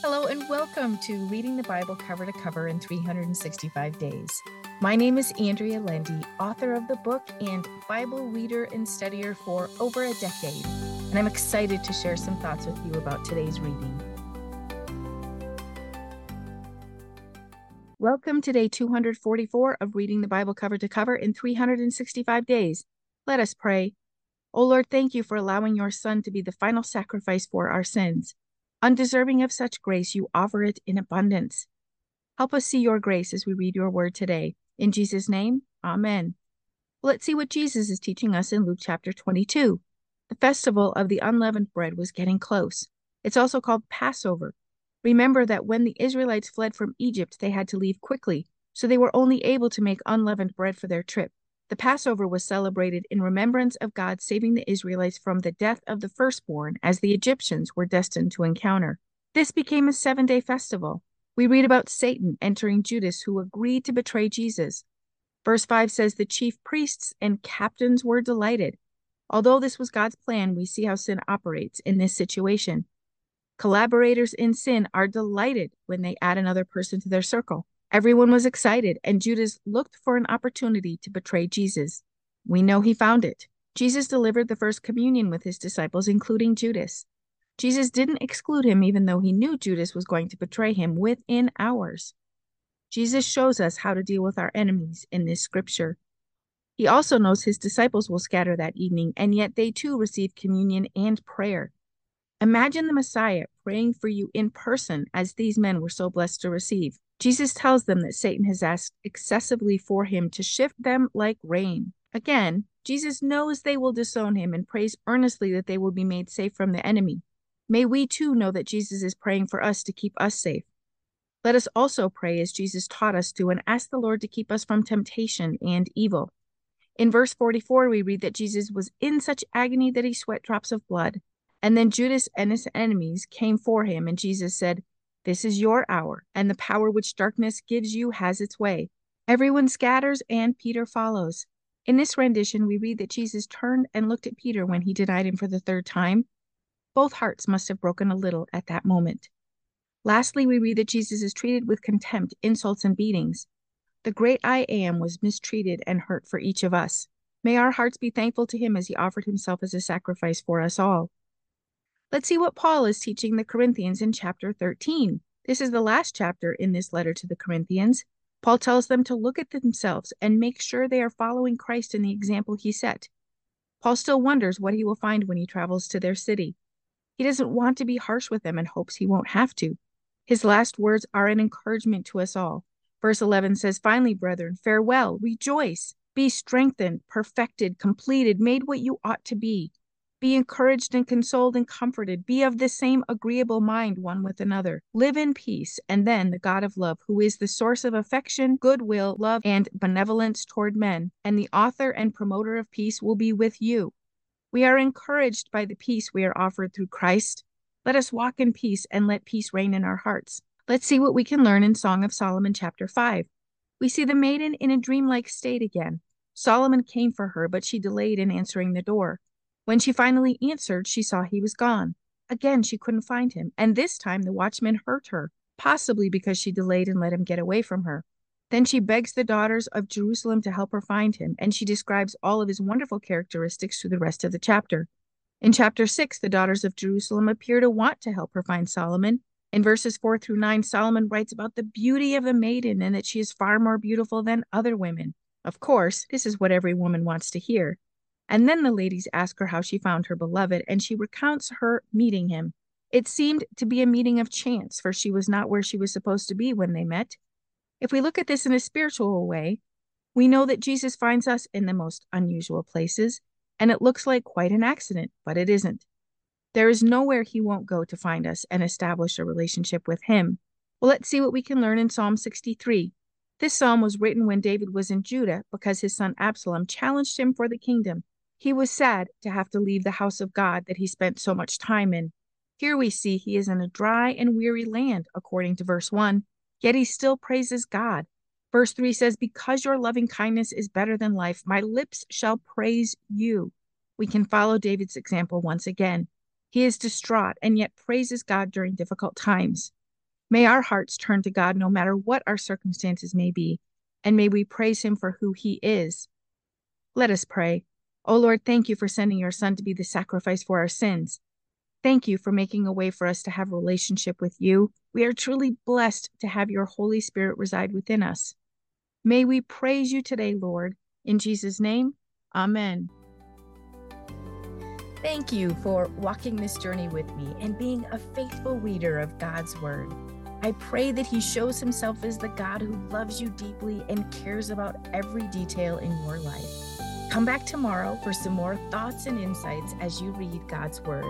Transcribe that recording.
Hello, and welcome to Reading the Bible Cover to Cover in 365 Days. My name is Andrea Lendy, author of the book and Bible reader and studier for over a decade, and I'm excited to share some thoughts with you about today's reading. Welcome to day 244 of Reading the Bible Cover to Cover in 365 Days. Let us pray. O Lord, thank you for allowing your Son to be the final sacrifice for our sins. Undeserving of such grace, you offer it in abundance. Help us see your grace as we read your word today. In Jesus' name, Amen. Let's see what Jesus is teaching us in Luke chapter 22. The festival of the unleavened bread was getting close. It's also called Passover. Remember that when the Israelites fled from Egypt, they had to leave quickly, so they were only able to make unleavened bread for their trip. The Passover was celebrated in remembrance of God saving the Israelites from the death of the firstborn, as the Egyptians were destined to encounter. This became a seven day festival. We read about Satan entering Judas, who agreed to betray Jesus. Verse 5 says the chief priests and captains were delighted. Although this was God's plan, we see how sin operates in this situation. Collaborators in sin are delighted when they add another person to their circle. Everyone was excited, and Judas looked for an opportunity to betray Jesus. We know he found it. Jesus delivered the first communion with his disciples, including Judas. Jesus didn't exclude him, even though he knew Judas was going to betray him within hours. Jesus shows us how to deal with our enemies in this scripture. He also knows his disciples will scatter that evening, and yet they too receive communion and prayer. Imagine the Messiah praying for you in person as these men were so blessed to receive. Jesus tells them that Satan has asked excessively for him to shift them like rain. Again, Jesus knows they will disown him and prays earnestly that they will be made safe from the enemy. May we too know that Jesus is praying for us to keep us safe. Let us also pray as Jesus taught us to and ask the Lord to keep us from temptation and evil. In verse 44, we read that Jesus was in such agony that he sweat drops of blood. And then Judas and his enemies came for him, and Jesus said, this is your hour, and the power which darkness gives you has its way. Everyone scatters, and Peter follows. In this rendition, we read that Jesus turned and looked at Peter when he denied him for the third time. Both hearts must have broken a little at that moment. Lastly, we read that Jesus is treated with contempt, insults, and beatings. The great I am was mistreated and hurt for each of us. May our hearts be thankful to him as he offered himself as a sacrifice for us all. Let's see what Paul is teaching the Corinthians in chapter 13. This is the last chapter in this letter to the Corinthians. Paul tells them to look at themselves and make sure they are following Christ in the example he set. Paul still wonders what he will find when he travels to their city. He doesn't want to be harsh with them and hopes he won't have to. His last words are an encouragement to us all. Verse 11 says, Finally, brethren, farewell, rejoice, be strengthened, perfected, completed, made what you ought to be be encouraged and consoled and comforted. Be of the same agreeable mind one with another. Live in peace. And then the God of love, who is the source of affection, goodwill, love, and benevolence toward men, and the author and promoter of peace, will be with you. We are encouraged by the peace we are offered through Christ. Let us walk in peace and let peace reign in our hearts. Let's see what we can learn in Song of Solomon, chapter 5. We see the maiden in a dreamlike state again. Solomon came for her, but she delayed in answering the door. When she finally answered, she saw he was gone. Again, she couldn't find him, and this time the watchman hurt her, possibly because she delayed and let him get away from her. Then she begs the daughters of Jerusalem to help her find him, and she describes all of his wonderful characteristics through the rest of the chapter. In chapter 6, the daughters of Jerusalem appear to want to help her find Solomon. In verses 4 through 9, Solomon writes about the beauty of the maiden and that she is far more beautiful than other women. Of course, this is what every woman wants to hear. And then the ladies ask her how she found her beloved, and she recounts her meeting him. It seemed to be a meeting of chance, for she was not where she was supposed to be when they met. If we look at this in a spiritual way, we know that Jesus finds us in the most unusual places, and it looks like quite an accident, but it isn't. There is nowhere he won't go to find us and establish a relationship with him. Well, let's see what we can learn in Psalm 63. This psalm was written when David was in Judah because his son Absalom challenged him for the kingdom. He was sad to have to leave the house of God that he spent so much time in. Here we see he is in a dry and weary land, according to verse 1, yet he still praises God. Verse 3 says, Because your loving kindness is better than life, my lips shall praise you. We can follow David's example once again. He is distraught and yet praises God during difficult times. May our hearts turn to God no matter what our circumstances may be, and may we praise Him for who He is. Let us pray. O oh Lord, thank you for sending your Son to be the sacrifice for our sins. Thank you for making a way for us to have relationship with you. We are truly blessed to have your Holy Spirit reside within us. May we praise you today, Lord. In Jesus' name, amen. Thank you for walking this journey with me and being a faithful reader of God's Word. I pray that He shows Himself as the God who loves you deeply and cares about every detail in your life. Come back tomorrow for some more thoughts and insights as you read God's Word.